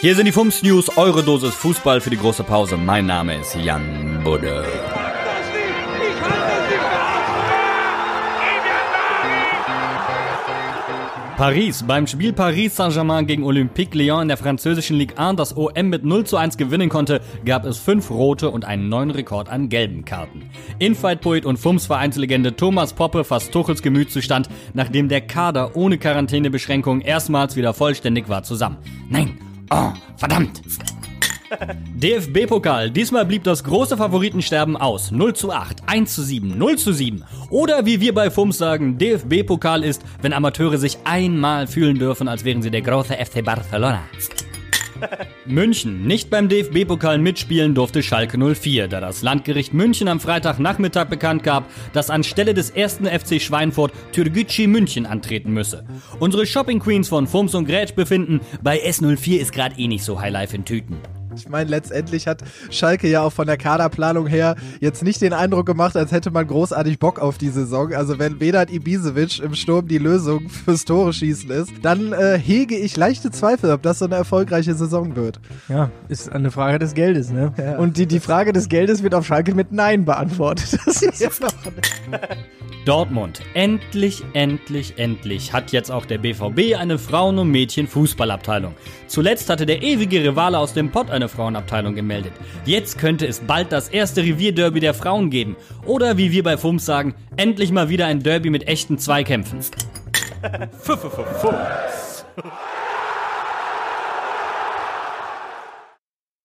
Hier sind die Fums News, eure Dosis Fußball für die große Pause. Mein Name ist Jan Budde. Paris. Beim Spiel Paris Saint-Germain gegen Olympique Lyon in der französischen Ligue 1 das OM mit 0 zu 1 gewinnen konnte, gab es fünf rote und einen neuen Rekord an gelben Karten. Infight-Poet und Fums-Vereinslegende Thomas Poppe fasst Tuchels Gemütszustand, nachdem der Kader ohne Quarantänebeschränkungen erstmals wieder vollständig war zusammen. Nein, oh, verdammt! DFB-Pokal. Diesmal blieb das große Favoritensterben aus. 0 zu 8, 1 zu 7, 0 zu 7. Oder wie wir bei FUMS sagen, DFB-Pokal ist, wenn Amateure sich einmal fühlen dürfen, als wären sie der große FC Barcelona. München. Nicht beim DFB-Pokal mitspielen durfte Schalke 04, da das Landgericht München am Freitagnachmittag bekannt gab, dass anstelle des ersten FC Schweinfurt Türgücü München antreten müsse. Unsere Shopping Queens von Fums und Grätsch befinden, bei S04 ist gerade eh nicht so Highlife in Tüten. Ich meine, letztendlich hat Schalke ja auch von der Kaderplanung her jetzt nicht den Eindruck gemacht, als hätte man großartig Bock auf die Saison. Also wenn Vedat Ibisevic im Sturm die Lösung fürs Tore schießen ist, dann äh, hege ich leichte Zweifel, ob das so eine erfolgreiche Saison wird. Ja, ist eine Frage des Geldes, ne? Ja. Und die, die Frage des Geldes wird auf Schalke mit Nein beantwortet. Das ist ja Dortmund. Endlich, endlich, endlich hat jetzt auch der BVB eine Frauen- und Mädchen-Fußballabteilung. Zuletzt hatte der ewige Rivale aus dem Pott eine Frauenabteilung gemeldet. Jetzt könnte es bald das erste Revierderby der Frauen geben. Oder wie wir bei FUMS sagen, endlich mal wieder ein Derby mit echten Zweikämpfen.